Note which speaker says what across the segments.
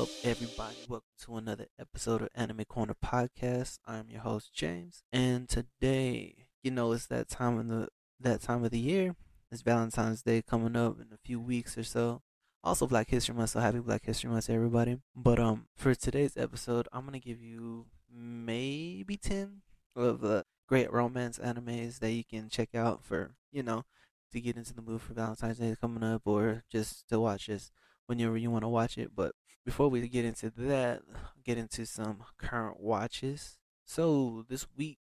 Speaker 1: Up, everybody? Welcome to another episode of Anime Corner Podcast. I'm your host James, and today, you know, it's that time of the that time of the year. It's Valentine's Day coming up in a few weeks or so. Also, Black History Month, so happy Black History Month to everybody. But um, for today's episode, I'm gonna give you maybe ten of the great romance animes that you can check out for you know to get into the mood for Valentine's Day coming up, or just to watch this whenever you want to watch it. But before we get into that, get into some current watches. So this week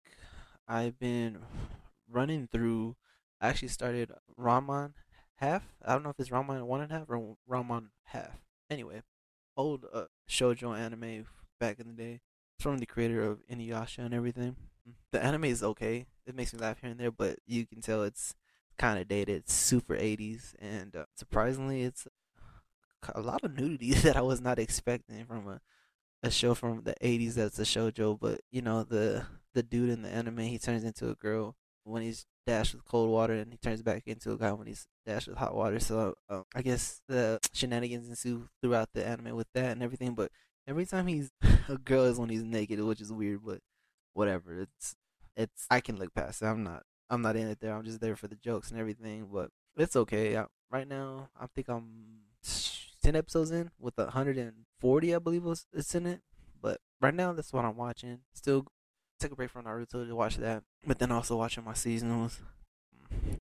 Speaker 1: I've been running through. I actually started Ranma half. I don't know if it's Ranma one and a half or Ranma half. Anyway, old uh, shoujo anime back in the day It's from the creator of Inuyasha and everything. The anime is okay. It makes me laugh here and there, but you can tell it's kind of dated. It's super 80s, and uh, surprisingly, it's a lot of nudity that I was not expecting from a a show from the 80s that's a shoujo. But you know, the the dude in the anime, he turns into a girl when he's dashed with cold water, and he turns back into a guy when he's dashed with hot water. So uh, I guess the shenanigans ensue throughout the anime with that and everything. But every time he's a girl is when he's naked, which is weird, but whatever. It's it's I can look past it. I'm not I'm not in it there. I'm just there for the jokes and everything. But it's okay. I, right now, I think I'm ten episodes in with 140, I believe was it's in it. But right now, that's what I'm watching. Still took a break from Naruto to watch that, but then also watching my seasonals.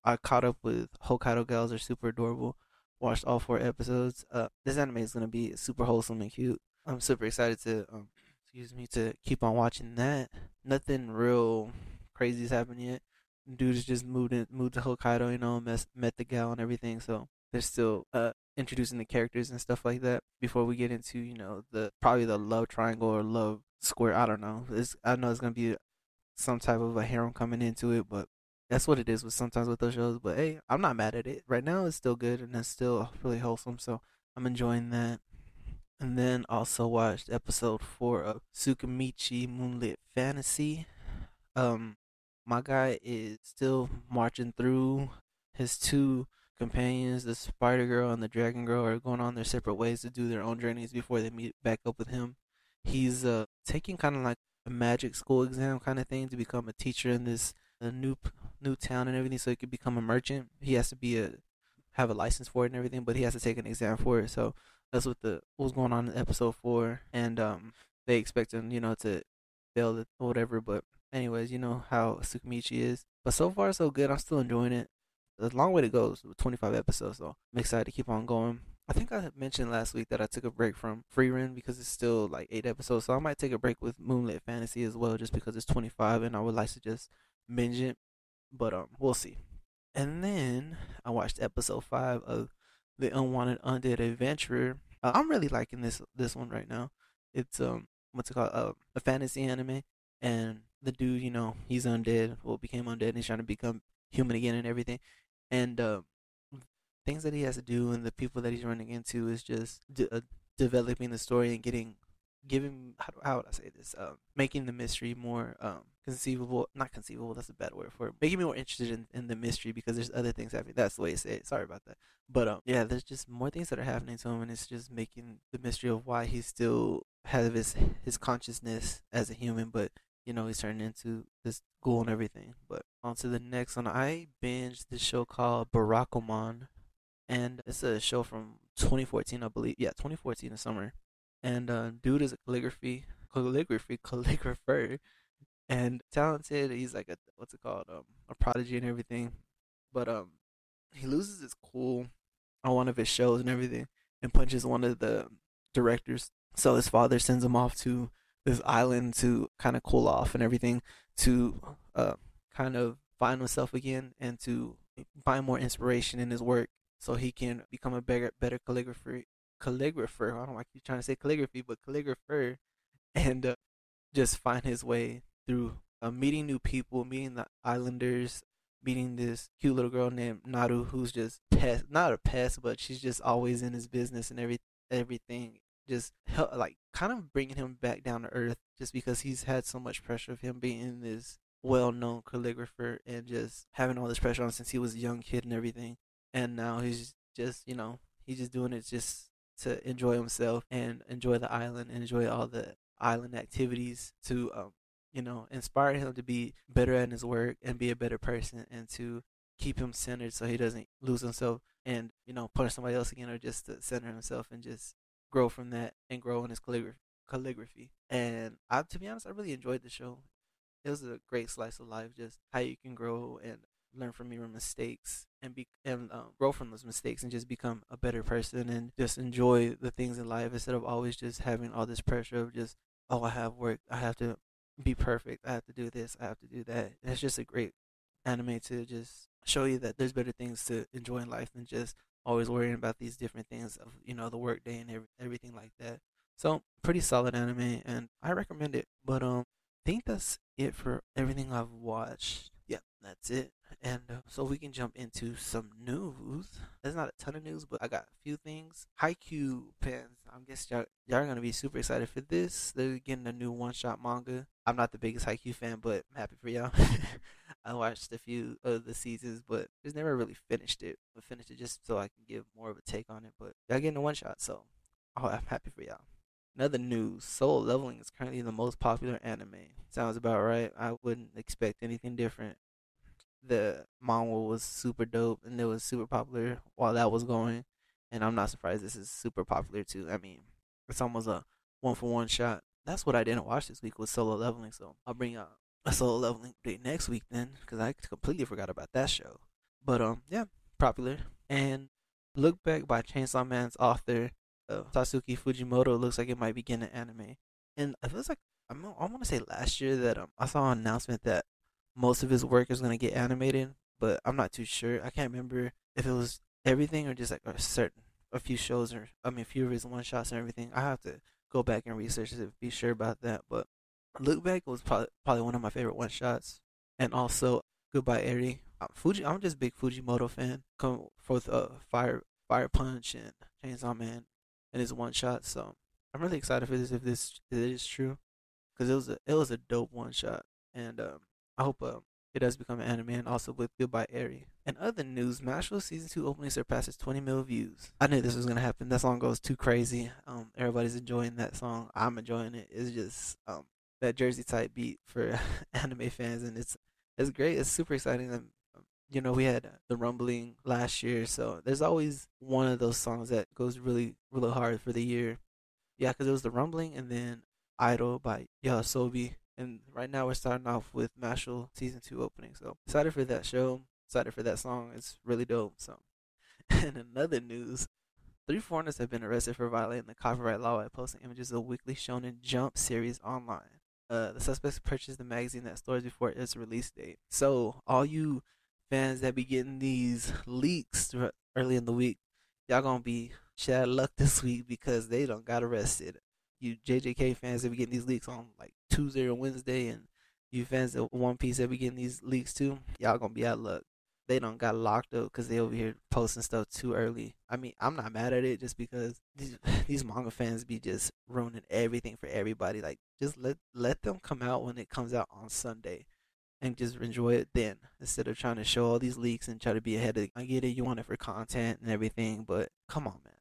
Speaker 1: I caught up with Hokkaido Gals are super adorable. Watched all four episodes. Uh, this anime is gonna be super wholesome and cute. I'm super excited to um, excuse me to keep on watching that. Nothing real crazy has happened yet. Dude has just moved in, moved to Hokkaido, you know, met, met the gal and everything. So they're still uh introducing the characters and stuff like that before we get into you know the probably the love triangle or love square. I don't know. It's I know it's gonna be some type of a harem coming into it, but that's what it is with sometimes with those shows. But hey, I'm not mad at it. Right now, it's still good and it's still really wholesome. So I'm enjoying that. And then also watched episode four of Tsukimichi Moonlit Fantasy. Um, my guy is still marching through his two companions, the Spider Girl and the Dragon Girl, are going on their separate ways to do their own journeys before they meet back up with him. He's uh taking kind of like a magic school exam kind of thing to become a teacher in this uh, new new town and everything, so he could become a merchant. He has to be a have a license for it and everything, but he has to take an exam for it. So that's what the what's going on in episode four, and um they expect him, you know, to fail or whatever. But anyways, you know how Tsukimichi is. But so far so good. I'm still enjoying it. A long way to go. It's 25 episodes, so I'm excited to keep on going. I think I mentioned last week that I took a break from Frieren because it's still like eight episodes, so I might take a break with Moonlit Fantasy as well, just because it's 25 and I would like to just binge it. But um, we'll see. And then I watched episode five of the Unwanted Undead Adventurer. Uh, I'm really liking this this one right now. It's um what's it called? Uh, a fantasy anime, and the dude, you know, he's undead. Well, became undead, and he's trying to become human again and everything. And uh, things that he has to do, and the people that he's running into is just uh, developing the story and getting, giving how, how would I say this? Um, making the mystery more um conceivable. Not conceivable. That's a bad word for it. Making me more interested in, in the mystery because there's other things happening. That's the way to say it. Sorry about that. But um, yeah, there's just more things that are happening to him, and it's just making the mystery of why he still has his his consciousness as a human, but you know he's turning into this ghoul and everything. But on to the next one. I binged this show called Barakamon, and it's a show from 2014, I believe. Yeah, 2014 in summer. And uh, dude is a calligraphy calligraphy calligrapher and talented. He's like a what's it called um a prodigy and everything, but um he loses his cool on one of his shows and everything, and punches one of the directors. So his father sends him off to this island to kind of cool off and everything to uh kind of find himself again and to find more inspiration in his work so he can become a better better calligrapher calligrapher. I don't like you trying to say calligraphy, but calligrapher, and uh, just find his way through uh, meeting new people, meeting the islanders, meeting this cute little girl named Naru, who's just pest, not a pest, but she's just always in his business and every everything. Just help, like kind of bringing him back down to earth, just because he's had so much pressure of him being this well-known calligrapher and just having all this pressure on since he was a young kid and everything. And now he's just, you know, he's just doing it just to enjoy himself and enjoy the island and enjoy all the island activities to um you know inspire him to be better at his work and be a better person and to keep him centered so he doesn't lose himself and you know punish somebody else again or just to center himself and just grow from that and grow in his calligraphy calligraphy. And I to be honest I really enjoyed the show. It was a great slice of life just how you can grow and learn from your mistakes and be and um, grow from those mistakes and just become a better person and just enjoy the things in life instead of always just having all this pressure of just oh I have work. I have to be perfect. I have to do this. I have to do that. And it's just a great anime to just show you that there's better things to enjoy in life than just always worrying about these different things of you know the work day and every, everything like that so pretty solid anime and I recommend it but um I think that's it for everything I've watched yeah that's it and uh, so we can jump into some news. There's not a ton of news, but I got a few things. Haikyuu fans, I guess y'all, y'all are to be super excited for this. They're getting a new one shot manga. I'm not the biggest Haikyuu fan, but I'm happy for y'all. I watched a few of the seasons, but just never really finished it. I finished it just so I can give more of a take on it. But y'all getting a one shot, so oh, I'm happy for y'all. Another news: Solo Leveling is currently the most popular anime. Sounds about right. I wouldn't expect anything different the manga was super dope and it was super popular while that was going. And I'm not surprised this is super popular too. I mean, it's almost a one for one shot. That's what I didn't watch this week was solo leveling. So I'll bring out a solo leveling update next week then, because I completely forgot about that show. But um, yeah, popular. And Look Back by Chainsaw Man's author uh, Tatsuki Fujimoto looks like it might be getting an anime. And it feels like I'm, I want to say last year that um, I saw an announcement that most of his work is gonna get animated, but I'm not too sure. I can't remember if it was everything or just like a certain a few shows or I mean a few of his one shots and everything. I have to go back and research to be sure about that. But Look Back was probably probably one of my favorite one shots, and also Goodbye Eri. I'm Fuji. I'm just a big Fujimoto fan. Come forth, uh, Fire Fire Punch and Chainsaw Man and his one shot. So I'm really excited for this if this if it is true, because it was a it was a dope one shot, and um, I hope um, it does become an anime and also with Goodbye Eri. In other news, Mashle season two opening surpasses 20 mil views. I knew this was gonna happen. That song goes too crazy. Um, everybody's enjoying that song. I'm enjoying it. It's just um that Jersey type beat for anime fans, and it's it's great. It's super exciting. Um, you know, we had the rumbling last year, so there's always one of those songs that goes really really hard for the year. Yeah, because it was the rumbling, and then Idol by YOASOBI and right now we're starting off with Mashle season two opening. So excited for that show. Excited for that song. It's really dope. So, and another news, three foreigners have been arrested for violating the copyright law by posting images of Weekly Shonen Jump series online. Uh, the suspects purchased the magazine at stores before its release date. So all you fans that be getting these leaks early in the week, y'all gonna be shed luck this week because they don't got arrested you JJK fans that be getting these leaks on like Tuesday or Wednesday, and you fans of One Piece that be getting these leaks too, y'all gonna be out luck. They don't got locked up because they over here posting stuff too early. I mean, I'm not mad at it just because these these manga fans be just ruining everything for everybody. Like, just let let them come out when it comes out on Sunday and just enjoy it then instead of trying to show all these leaks and try to be ahead of I get it, you want it for content and everything, but come on man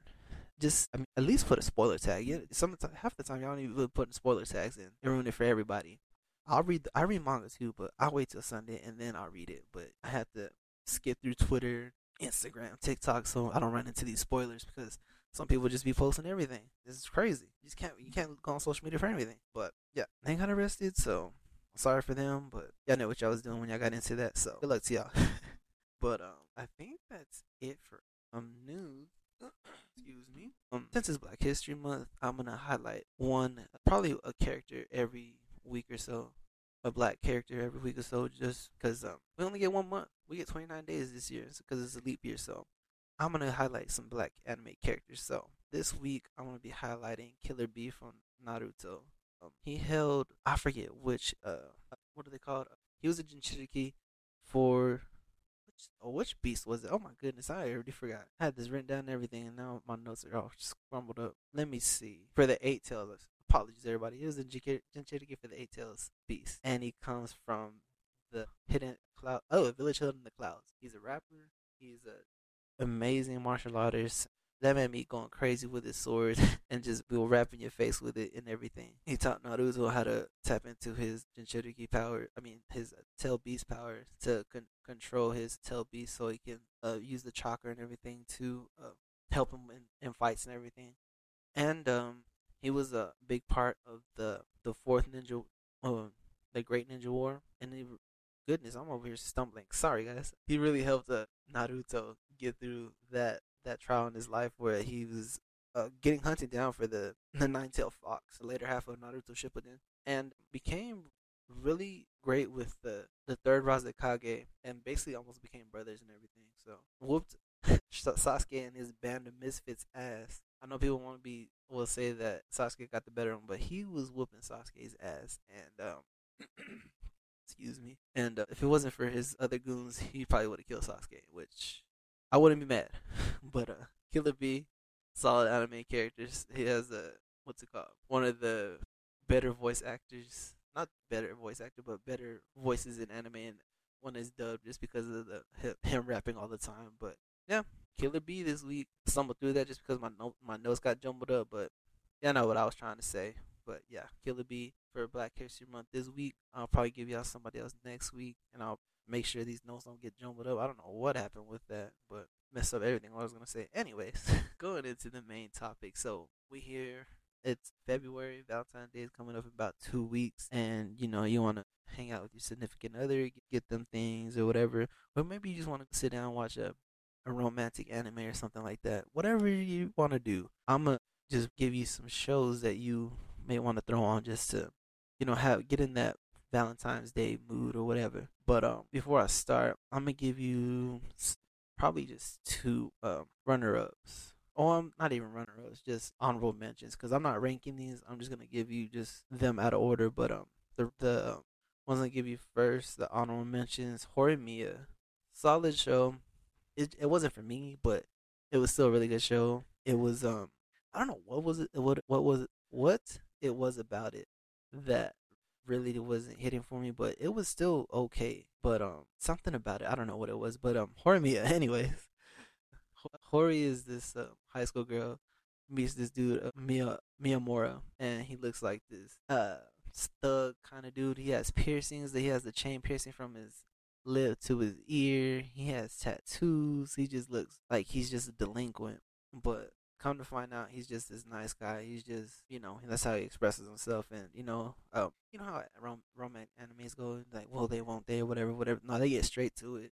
Speaker 1: just I mean, at least put a spoiler tag. Yeah, some half the time y'all don't even put spoiler tags in. It ruin it for everybody. I'll read I read manga too, but I'll wait till Sunday and then I'll read it. But I have to skip through Twitter, Instagram, TikTok, so I don't run into these spoilers because some people just be posting everything. This is crazy. You just can't you can't go on social media for everything. But yeah, they got arrested, so sorry for them. But y'all know what y'all was doing when y'all got into that. So good luck to y'all. but um, I think that's it for um news. Excuse me. Um, since it's Black History Month, I'm gonna highlight one, probably a character every week or so, a black character every week or so, just because um, we only get one month. We get 29 days this year because it's a leap year. So I'm gonna highlight some black anime characters. So this week I'm gonna be highlighting Killer Bee from Naruto. Um, he held I forget which uh what are they called? He was a Jinchuriki for oh, which beast was it? Oh my goodness, I already forgot. I had this written down and everything, and now my notes are all scrambled up. Let me see. For the eight tails, apologies everybody. He was a Jinchuriki for the eight tails beast, and he comes from the hidden cloud. Oh, a Village Hidden in the Clouds. He's a rapper. He's a amazing martial artist. that made me going crazy with his sword and just be rapping your face with it and everything. He taught Naruto how to tap into his Jinchuriki power. I mean, his uh, tail beast power to con- control his tail beast, so he can uh, use the chakra and everything to uh, help him in, in fights and everything. And um, he was a big part of the the fourth ninja, uh, the Great Ninja War. And he, goodness, I'm over here stumbling. Sorry, guys. He really helped uh, Naruto get through that that trial in his life where he was uh, getting hunted down for the the nine tailed fox, the later half of Naruto Shippuden, and became really great with the the third Raikage, and basically almost became brothers and everything. So whooped Sasuke and his band of misfits ass. I know people want to be will say that Sasuke got the better of him, but he was whooping Sasuke's ass, and um, excuse me. And uh, if it wasn't for his other goons, he probably would have killed Sasuke, which I wouldn't be mad. but uh, Killer B, solid anime characters. He has a what's it called? One of the better voice actors, not better voice actor, but better voices in anime, and one is dubbed just because of the him rapping all the time. But yeah, Killer B this week. Stumbled through that just because my no- my notes got jumbled up, but yeah, I know what I was trying to say. But yeah, Killer B for Black History Month this week. I'll probably give y'all somebody else next week, and I'll make sure these notes don't get jumbled up. I don't know what happened with that, but messed up everything I was gonna say. Anyways, going into the main topic. So we here. It's February. Valentine's Day is coming up in about two weeks, and you know you want to hang out with your significant other, get them things or whatever, or maybe you just want to sit down and watch a a romantic anime or something like that. Whatever you want to do, I'm gonna just give you some shows that you may want to throw on just to, you know, have get in that Valentine's Day mood or whatever. But um, before I start, I'm gonna give you probably just two um runner ups. Oh, I'm not even runner ups, just honorable mentions because I'm not ranking these. I'm just gonna give you just them out of order. But um, the the um, ones I give you first, the honorable mentions, Horimiya, solid show it it wasn't for me, but it was still a really good show. It was um I don't know what was it what what was it, what it was about it that really wasn't hitting for me, but it was still okay. But um something about it, I don't know what it was, but um Horimiya anyways. Hori is this uh, high school girl meets this dude uh, Mia Miyamura and he looks like this uh thug kind of dude. He has piercings. That He has the chain piercing from his lip to his ear. He has tattoos. He just looks like he's just a delinquent. But come to find out, he's just this nice guy. He's just, you know, that's how he expresses himself. And you know, um, you know how rom- romantic animes go, like, well, they won't, they whatever, whatever. No, they get straight to it.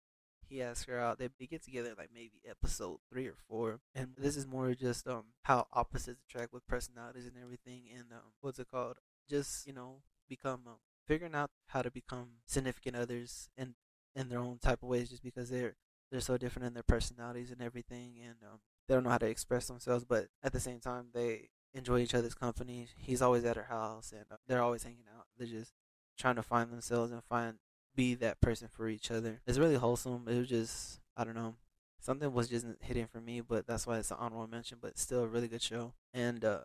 Speaker 1: He asks her out. They, they get together like maybe episode three or four, and this is more just um how opposites attract with personalities and everything. And um, what's it called? Just you know, become um, figuring out how to become significant others and in their own type of ways just because they're they're so different in their personalities and everything and um, they don't know how to express themselves but at the same time they enjoy each other's company. He's always at her house and uh, they're always hanging out. They're just trying to find themselves and find be that person for each other. It's really wholesome. It was just i don't know something was just hitting for me but that's why it's an honorable mention but still a really good show. And uh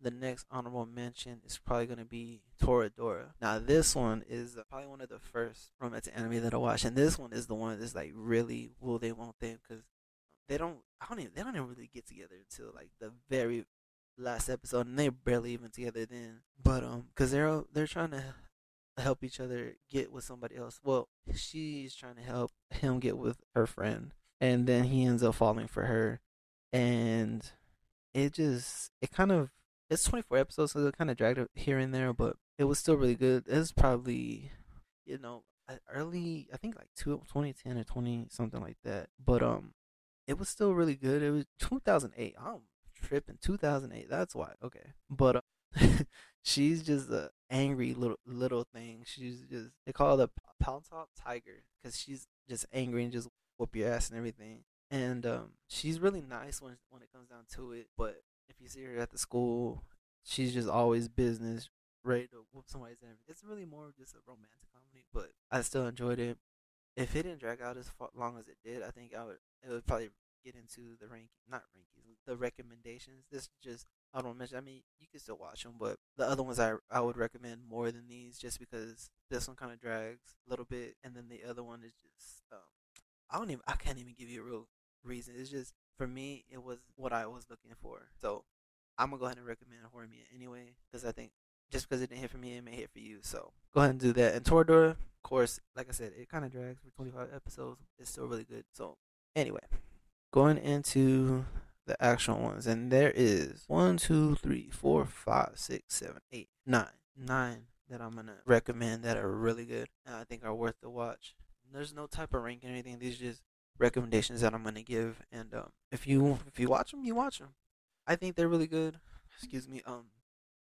Speaker 1: the next honorable mention is probably going to be Toradora. Now, this one is probably one of the first romantic anime that I watched, and this one is the one that's like really will they won't they because they don't I don't even they don't even really get together until like the very last episode, and they're barely even together then. But um, because they're they're trying to help each other get with somebody else. Well, she's trying to help him get with her friend, and then he ends up falling for her, and it just it kind of it's 24 episodes, so it kind of dragged here and there, but it was still really good. It was probably, you know, early, I think like two, 2010 or 20, something like that. But um, it was still really good. It was 2008. I'm tripping. 2008. That's why. Okay. But uh, she's just a angry little little thing. She's just they call her the Palmtop Tiger because she's just angry and just whoop your ass and everything. And um, she's really nice when when it comes down to it, but if you see her at the school, she's just always business, ready to whoop somebody's ass. It's really more just a romantic comedy, but I still enjoyed it. If it didn't drag out as long as it did, I think I would it would probably get into the rank, not rankings, the recommendations. This just I don't mention. I mean, you can still watch them, but the other ones I I would recommend more than these, just because this one kind of drags a little bit, and then the other one is just um, I don't even I can't even give you a real reason. It's just for me, it was what I was looking for. So I'm gonna go ahead and recommend Horimiya anyway, because I think just because it didn't hit for me, it may hit for you. So go ahead and do that. And Toradora, of course, like I said, it kind of drags for 25 episodes. It's still really good. So anyway, going into the actual ones, and there is one, two, three, four, five, six, seven, eight, nine, nine that I'm gonna recommend that are really good and I think are worth the watch. There's no type of ranking or anything. These are just recommendations that I'm gonna give, and um, if you if you watch them, you watch them. I think they're really good. Excuse me. Um,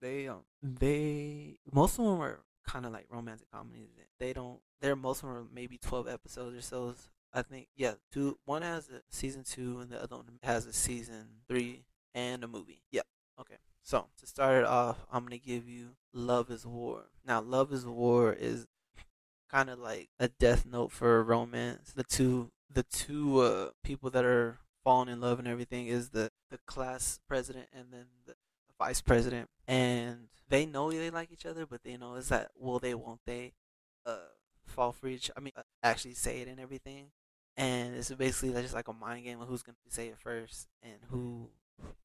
Speaker 1: they um they most of them are kind of like romantic comedies. They don't. They're most of them are maybe twelve episodes or so. I think yeah. Two. One has a season two, and the other one has a season three and a movie. Yep. Okay. So to start it off, I'm gonna give you "Love Is War." Now, "Love Is War" is kind of like a death note for romance. The two the two uh, people that are falling in love and everything is the the class president and then the vice president, and they know they like each other, but they know is that will they won't they uh fall for each. I mean, uh, actually say it and everything. And it's basically just like a mind game of who's gonna say it first and who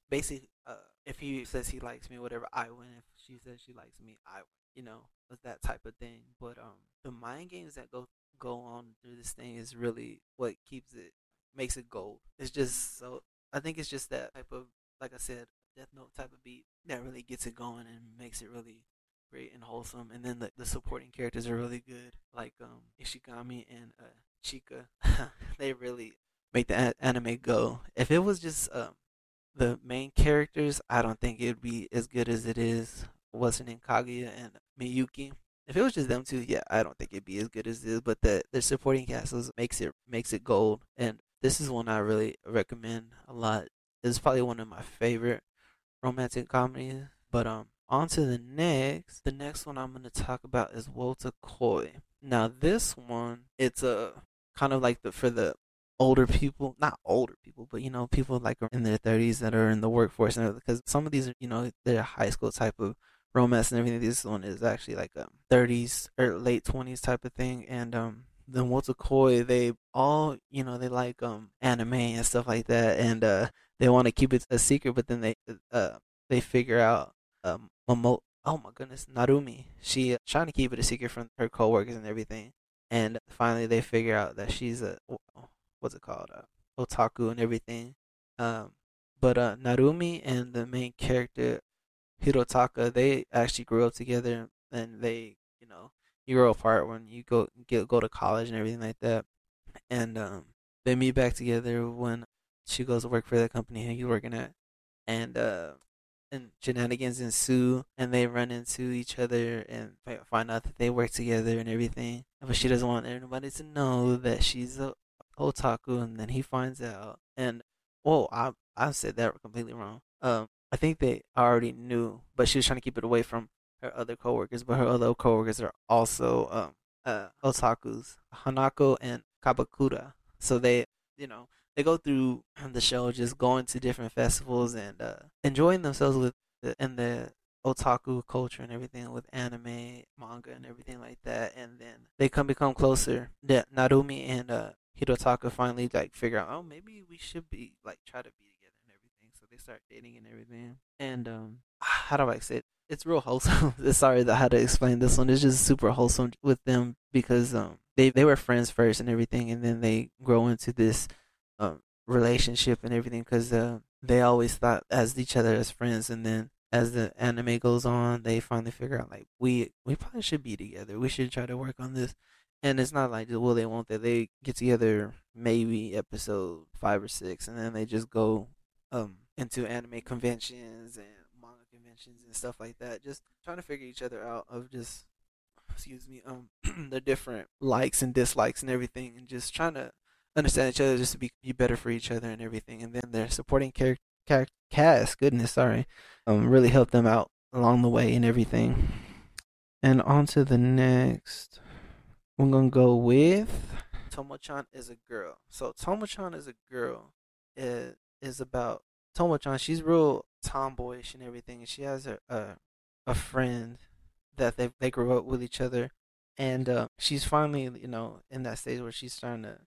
Speaker 1: basically uh if he says he likes me whatever I win if she says she likes me I win you know that type of thing but um the mind games that go go on through this thing is really what keeps it makes it gold it's just so I think it's just that type of like I said death note type of beat that really gets it going and makes it really great and wholesome and then the, the supporting characters are really good like um Ishigami and uh Chika they really make the a- anime go if it was just um the main characters, I don't think it'd be as good as it is. Wasn't in Kaguya and Miyuki. If it was just them two, yeah, I don't think it'd be as good as this. But the the supporting cast makes it makes it gold. And this is one I really recommend a lot. It's probably one of my favorite romantic comedies. But um, on to the next. The next one I'm gonna talk about is Wotakoi. Now this one, it's a kind of like the for the older people, not older people, but you know, people like in their 30s that are in the workforce, and because some of these are, you know, they're high school type of romance and everything. This one is actually like a 30s or late 20s type of thing, and um, the Wotakoi, they all, you know, they like um anime and stuff like that, and uh, they want to keep it a secret, but then they uh they figure out um Momo. Oh my goodness, Narumi. She uh, trying to keep it a secret from her coworkers and everything, and finally they figure out that she's a what's it called uh, otaku and everything um but uh narumi and the main character hirotaka they actually grew up together and they you know you grow apart when you go get go to college and everything like that and um they meet back together when she goes to work for the company he's working at and uh and shenanigans ensue and they run into each other and find out that they work together and everything but she doesn't want anybody to know that she's a otaku, and then he finds out. And whoa, I I said that completely wrong. Um, I think they already knew, but she was trying to keep it away from her other coworkers. But her other coworkers are also um uh otakus, Hanako and Kabakura. So they, you know, they go through the show just going to different festivals and uh, enjoying themselves with the, in the otaku culture and everything with anime, manga, and everything like that. And then they come become closer. That Narumi and uh, Hirotaka finally like figure out, oh, maybe we should be like try to be together and everything. So they start dating and everything. And um, how do I say it? It's real wholesome. Sorry that how to explain this one. It's just super wholesome with them because um they they were friends first and everything, and then they grow into this um relationship and everything because uh, they always thought as each other as friends, and then as the anime goes on, they finally figure out like we we probably should be together. We should try to work on this and it's not like will they won't they they get together maybe episode five or six and then they just go um into anime conventions and manga conventions and stuff like that just trying to figure each other out of just excuse me um the different likes and dislikes and everything and just trying to understand each other just to be, be better for each other and everything and then their supporting character char- cast goodness sorry um really helped them out along the way and everything and on to the next I'm gonna go with Tomo-chan is a girl. So Tomo-chan is a girl. It is about Tomo-chan. She's real tomboyish and everything, she has a a, a friend that they they grew up with each other, and uh, she's finally you know in that stage where she's starting to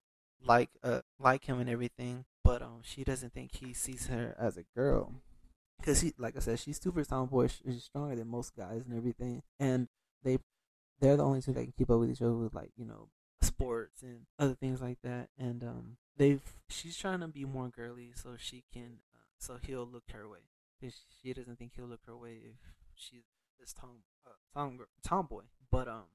Speaker 1: like uh like him and everything. but um, she doesn't think he sees her as a girl. Cause he, like I said, she's super tomboyish, She's stronger than most guys and everything, and they, they're the only two that can keep up with each other with like you know sports and other things like that. And um, they've she's trying to be more girly so she can, so he'll look her way. Cause she doesn't think he'll look her way if she's this tom uh, tom tomboy. But um,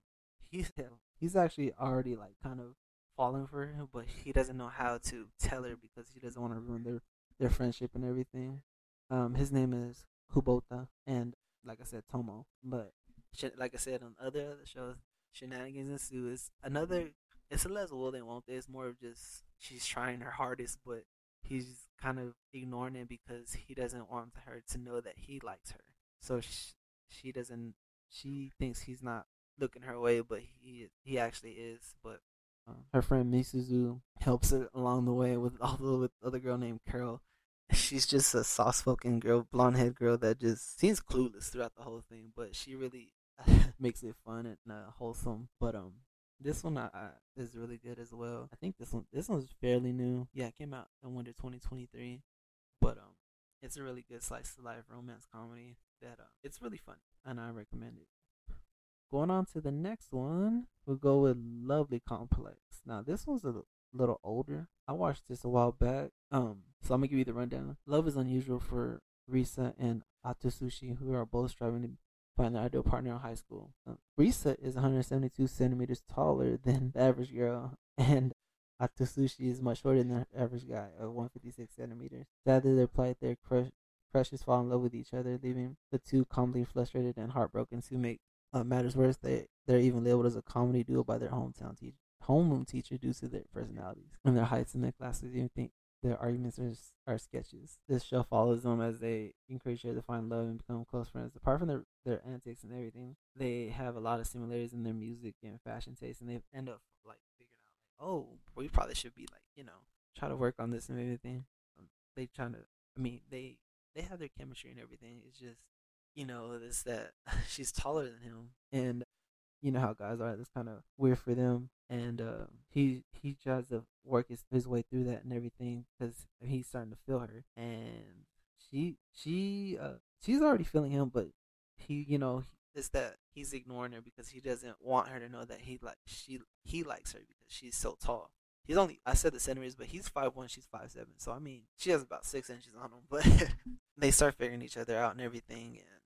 Speaker 1: he's he's actually already like kind of falling for her, but he doesn't know how to tell her because he doesn't want to ruin their their friendship and everything. Um, his name is Kubota, and like I said, Tomo. But like I said on other shows, shenanigans ensue. It's another. It's a less will than won't. It's more of just she's trying her hardest, but he's kind of ignoring it because he doesn't want her to know that he likes her. So she, she doesn't. She thinks he's not looking her way, but he he actually is. But um, her friend Misuzu helps her along the way with all the with other girl named Carol. She's just a soft-spoken girl, blonde-haired girl that just seems clueless throughout the whole thing, but she really makes it fun and uh, wholesome. But um, this one I, I, is really good as well. I think this one this one's fairly new. Yeah, it came out in winter 2023, but um, it's a really good slice of life romance comedy that uh, it's really fun and I recommend it. Going on to the next one, we'll go with Lovely Complex. Now this one's a little older. I watched this a while back. Um, so I'm gonna give you the rundown. Love is unusual for Risa and Atsushi, who are both striving to find their ideal partner in high school. Uh, Risa is 172 centimeters taller than the average girl, and Atsushi is much shorter than the average guy of 156 centimeters. Sadly, they plight their crush, crushes fall in love with each other, leaving the two calmly frustrated and heartbroken to make uh, matters worse, they they're even labeled as a comedy duo by their hometown teacher, homeroom teacher, due to their personalities and their heights in their classes. You think their arguments are, are sketches. This show follows them as they encourage each other to find love and become close friends. Apart from their their antics and everything, they have a lot of similarities in their music and fashion taste, and they end up like figuring out like, oh, we probably should be like you know try to work on this and everything. Um, they trying to, I mean, they they have their chemistry and everything. It's just you know, this that she's taller than him, and you know how guys are. That's kind of weird for them, and uh, he he tries to work his, his way through that and everything because he's starting to feel her, and she she uh she's already feeling him, but he you know is that he's ignoring her because he doesn't want her to know that he like she he likes her because she's so tall. He's only I said the centimeters, but he's five one, she's five seven. So I mean, she has about six inches on him. But they start figuring each other out and everything, and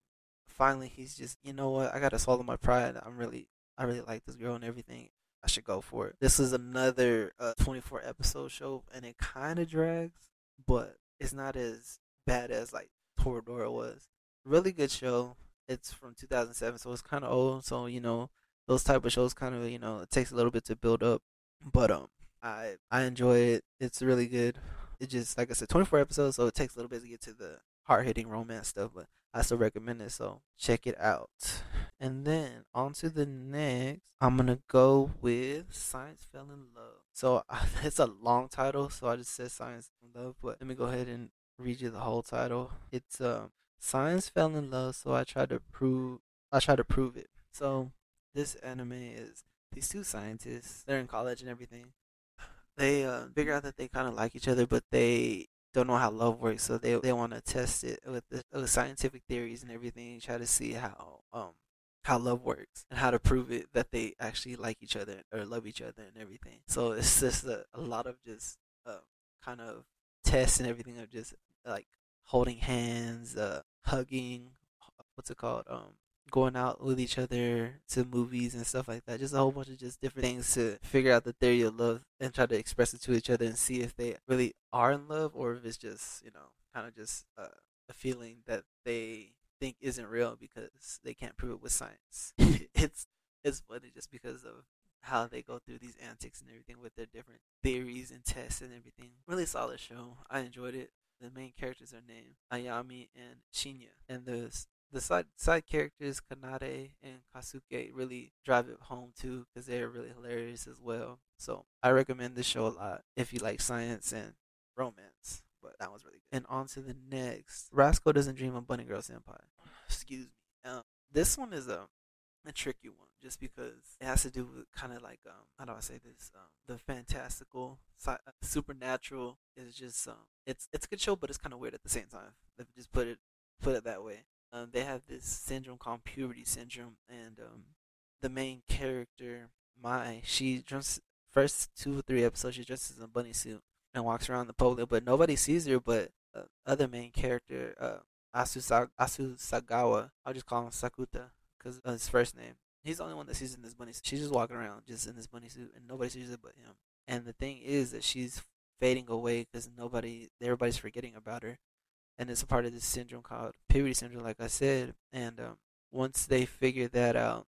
Speaker 1: finally he's just you know what I gotta swallow my pride. I'm really I really like this girl and everything. I should go for it. This is another uh, 24 episode show, and it kind of drags, but it's not as bad as like Toradora was. Really good show. It's from 2007, so it's kind of old. So you know those type of shows kind of you know it takes a little bit to build up, but um I I enjoy it. It's really good. It just like I said, 24 episodes, so it takes a little bit to get to the hard hitting romance stuff, but I still recommend it. So check it out. And then on to the next, I'm gonna go with Science Fell in Love. So it's a long title, so I just said Science in Love. But let me go ahead and read you the whole title. It's um Science fell in love, so I tried to prove I tried to prove it. So this anime is these two scientists. They're in college and everything. They uh, figure out that they kind of like each other, but they don't know how love works, so they they want to test it with the with scientific theories and everything, try to see how um how love works and how to prove it that they actually like each other or love each other and everything. So it's just a, a lot of just uh, kind of tests and everything of just like holding hands, uh, hugging, what's it called, um, going out with each other to movies and stuff like that. Just a whole bunch of just different things to figure out the theory of love and try to express it to each other and see if they really are in love or if it's just, you know, kind of just uh, a feeling that they think isn't real because they can't prove it with science. it's it's funny just because of how they go through these antics and everything with their different theories and tests and everything. Really solid show. I enjoyed it. The main characters are named Ayame and Shinya, and the the side side characters Kanade and Kosuke really drive it home too because they're really hilarious as well. So I recommend this show a lot if you like science and romance. But that was really good. And on to the next. Rascal doesn't dream of Bunny Girl Senpai. Excuse me. Um, this one is a a tricky one just because it has to do with kind of like um how do I say this um the fantastical uh, supernatural is just um it's it's a good show but it's kind of weird at the same time let me just put it put it that way um they have this syndrome called puberty syndrome and um the main character Mai she just first two or three episodes she dresses in a bunny suit and walks around the public but nobody sees her but uh, other main character uh Asu, Azusagawa I'll just call him Sakuta because of his first name He's the only one that sees in this bunny. suit. She's just walking around, just in this bunny suit, and nobody sees it but him. And the thing is that she's fading away because nobody, everybody's forgetting about her, and it's a part of this syndrome called puberty syndrome, like I said. And um, once they figure that out,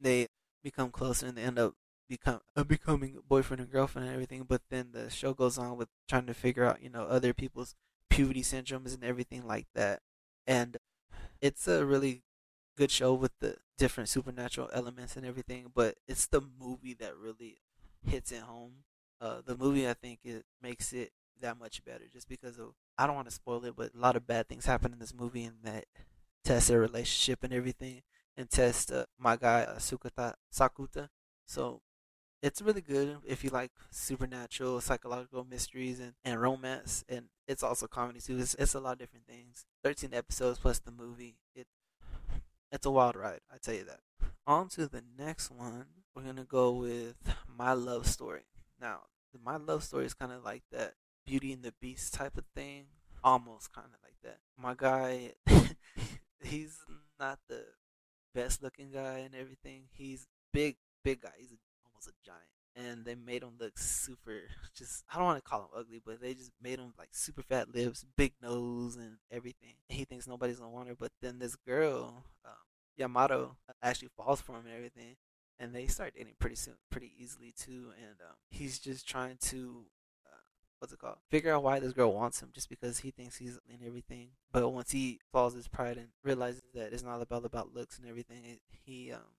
Speaker 1: they become closer and they end up become uh, becoming boyfriend and girlfriend and everything. But then the show goes on with trying to figure out, you know, other people's puberty syndromes and everything like that. And it's a really good show with the different supernatural elements and everything, but it's the movie that really hits it home. Uh, the movie, I think, it makes it that much better just because of I don't want to spoil it, but a lot of bad things happen in this movie and that test their relationship and everything and test uh, my guy uh, Sakuta. So it's really good if you like supernatural, psychological mysteries and, and romance, and it's also comedy too. It's, it's a lot of different things. Thirteen episodes plus the movie. It it's a wild ride, I tell you that. On to the next one. We're gonna go with my love story. Now, my love story is kind of like that Beauty and the Beast type of thing, almost kind of like that. My guy, he's not the best looking guy and everything. He's big, big guy. He's almost a giant. And they made him look super, just, I don't want to call him ugly, but they just made him like super fat lips, big nose, and everything. He thinks nobody's gonna want her. But then this girl, um, Yamato actually falls for him and everything, and they start dating pretty soon, pretty easily too. And um, he's just trying to uh, what's it called? Figure out why this girl wants him, just because he thinks he's in everything. But once he falls his pride and realizes that it's not about about looks and everything, it, he um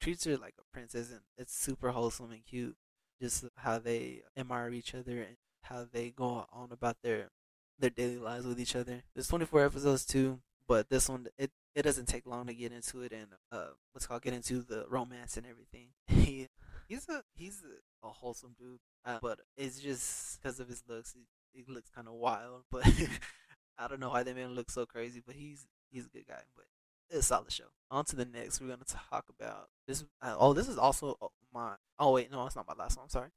Speaker 1: treats her like a princess, and it's super wholesome and cute. Just how they admire each other and how they go on about their their daily lives with each other. There's 24 episodes too, but this one it it doesn't take long to get into it and uh what's called get into the romance and everything. He he's a he's a, a wholesome dude, uh, but it's just because of his looks. He, he looks kind of wild, but I don't know why they made him look so crazy. But he's he's a good guy. But it's a solid show. On to the next. We're gonna talk about this. Uh, oh, this is also uh, my. Oh wait, no, it's not my last one. I'm sorry.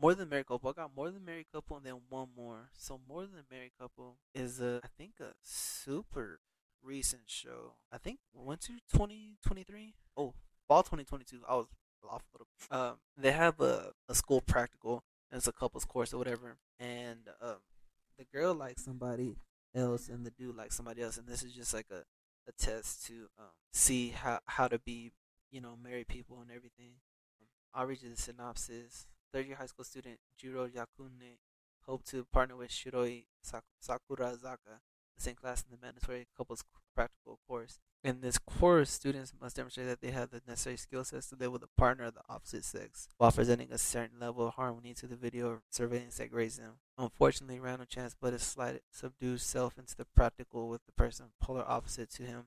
Speaker 1: More than married couple. I got more than married couple and then one more. So more than married couple is a I think a super recent show. I think went to 2023. Oh, fall 2022. I was off a little. Um, they have a, a school practical. It's a couples course or whatever. And um, the girl likes somebody else, and the dude likes somebody else. And this is just like a, a test to um, see how how to be, you know, married people and everything. I'll read you the synopsis. Third year high school student Jiro Yakune hope to partner with Shiroi Sakurazaka same class in the mandatory couples practical course. In this course, students must demonstrate that they have the necessary skill sets to live with a partner of the opposite sex while presenting a certain level of harmony to the video surveillance that grades them. Unfortunately, random chance but a slight subdues self into the practical with the person polar opposite to him.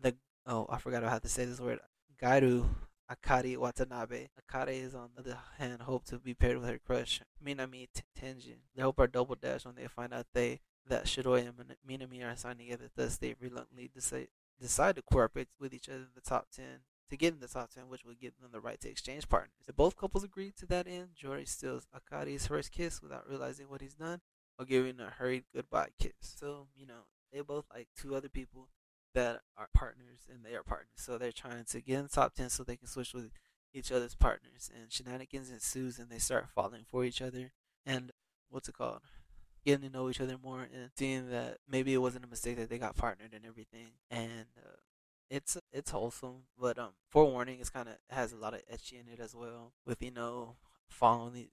Speaker 1: The oh, I forgot how to say this word. Gairu Akari Watanabe. Akari is on the other hand hope to be paired with her crush Minami Tenjin. They hope are double dash when they find out they that Shiroi and Minami are assigned together, thus they reluctantly decide, decide to cooperate with each other in the top 10 to get in the top 10, which would give them the right to exchange partners. If both couples agree to that end, Jiro steals Akari's first kiss without realizing what he's done or giving a hurried goodbye kiss. So, you know, they both like two other people that are partners and they are partners. So they're trying to get in the top 10 so they can switch with each other's partners. And shenanigans ensues and they start falling for each other. And what's it called? getting to know each other more and seeing that maybe it wasn't a mistake that they got partnered and everything. And uh, it's it's wholesome, but um, forewarning, it's kind of has a lot of ecchi in it as well, with you know following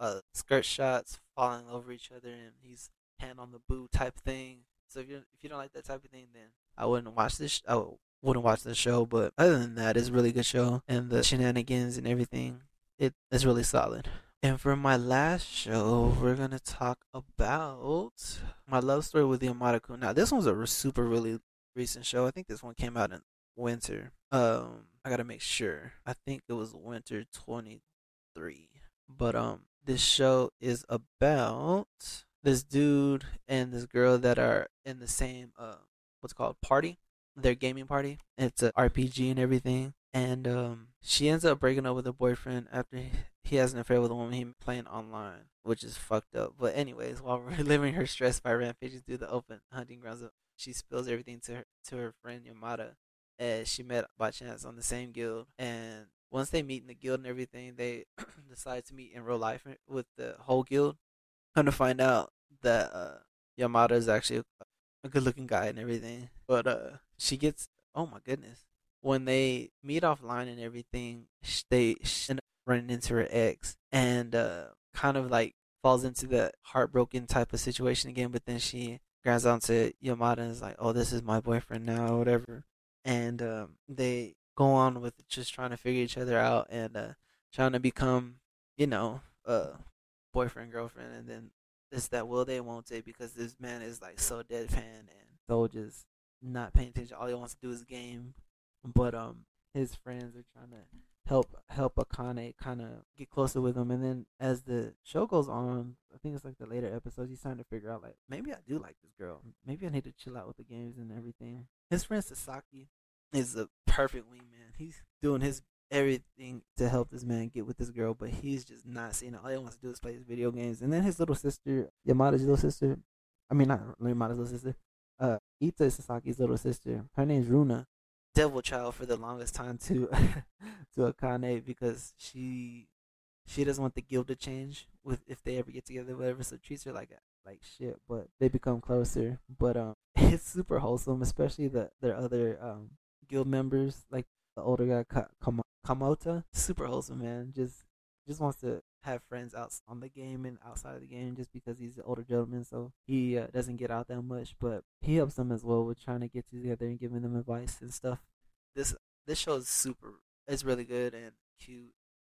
Speaker 1: uh skirt shots, falling over each other, and he's hand on the boo type thing. So if you if you don't like that type of thing, then I wouldn't watch this. I wouldn't watch the show. But other than that, it's a really good show, and the shenanigans and everything, it is really solid. And for my last show, we're gonna talk about my love story with the Kun. Now, this one's a super really recent show. I think this one came out in winter. Um, I gotta make sure. I think it was winter twenty three. But um, this show is about this dude and this girl that are in the same uh, what's called party, their gaming party. It's an RPG and everything. And um, she ends up breaking up with her boyfriend after he has an affair with a woman he playing online, which is fucked up. But anyways, while reliving her stress by rampaging through the open hunting grounds, she spills everything to her to her friend Yamada, as she met by chance on the same guild. And once they meet in the guild and everything, they decide to meet in real life with the whole guild. Come to find out that uh, Yamada is actually a good looking guy and everything, but uh, she gets oh my goodness when they meet offline and everything, they end up running into her ex and uh, kind of like falls into the heartbroken type of situation again. But then she grabs onto Yamada and is like, "Oh, this is my boyfriend now," or whatever. And um, they go on with just trying to figure each other out and uh, trying to become, you know, uh, boyfriend girlfriend. And then it's that will they won't they because this man is like so deadpan and so just not paying attention. All he wants to do is game but um his friends are trying to help help Akane kind of get closer with him. And then as the show goes on, I think it's like the later episodes, he's starting to figure out like maybe I do like this girl. Maybe I need to chill out with the games and everything. His friend Sasaki is a perfect wingman. He's doing his everything to help this man get with this girl, but he's just not seeing it. All he wants to do is play his video games. And then his little sister, Yamada's little sister, I mean not Yamada's little sister, uh, Ita is Sasaki's little sister. Her name's Runa devil child for the longest time to to Akane because she she doesn't want the guild to change with if they ever get together, whatever. So treats her like like shit, but they become closer. But um, it's super wholesome, especially the their other um guild members, like the older guy Kam- Kamota. Super wholesome, man. Just just wants to have friends out on the game and outside of the game just because he's an older gentleman, so he uh, doesn't get out that much. But he helps them as well with trying to get together and giving them advice and stuff. This this show is super. It's really good and cute.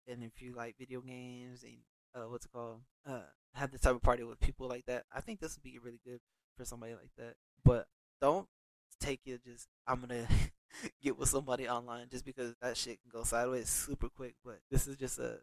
Speaker 1: And if you like video games and uh, what's it called, uh, have this type of party with people like that, I think this would be really good for somebody like that. But don't take it just I'm gonna get with somebody online just because that shit can go sideways super quick. But this is just a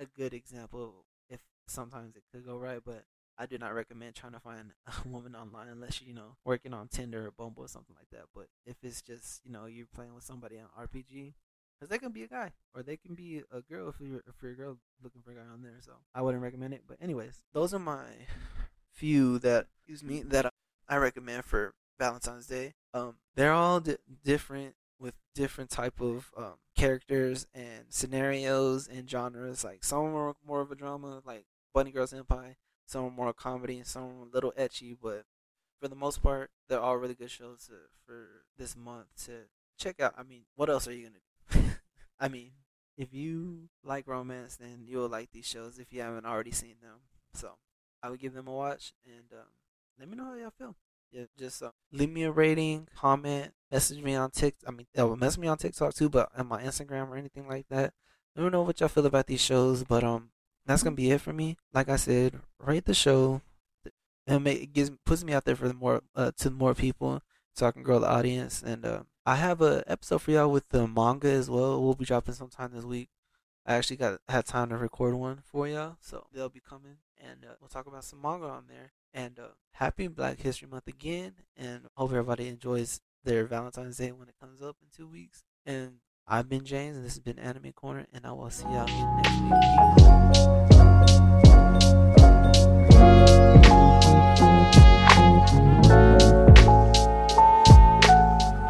Speaker 1: a good example if sometimes it could go right, but I do not recommend trying to find a woman online unless you're, you know, working on Tinder or Bumble or something like that. But if it's just, you know, you're playing with somebody on RPG, because they can be a guy or they can be a girl if you're, if you're a girl looking for a guy on there. So I wouldn't recommend it. But anyways, those are my few that, excuse me, that I recommend for Valentine's Day. Um, they're all di- different with different type of um, characters and scenarios and genres. Like some are more of a drama, like Bunny Girl Senpai. Some are more comedy, and some are a little ecchi. But for the most part, they're all really good shows to, for this month to check out. I mean, what else are you gonna do? I mean, if you like romance, then you'll like these shows if you haven't already seen them. So I would give them a watch and um, let me know how y'all feel yeah, just uh, leave me a rating, comment, message me on TikTok. I mean, uh, message me on TikTok too, but on my Instagram or anything like that. Let me know what y'all feel about these shows, but um, that's gonna be it for me. Like I said, rate the show, and make, it gives puts me out there for the more uh, to more people, so I can grow the audience. And uh, I have a episode for y'all with the manga as well. We'll be dropping sometime this week. I actually got had time to record one for y'all, so they'll be coming, and uh, we'll talk about some manga on there. And uh, happy Black History Month again, and hope everybody enjoys their Valentine's Day when it comes up in two weeks. And I've been James, and this has been Anime Corner, and I will see y'all next week.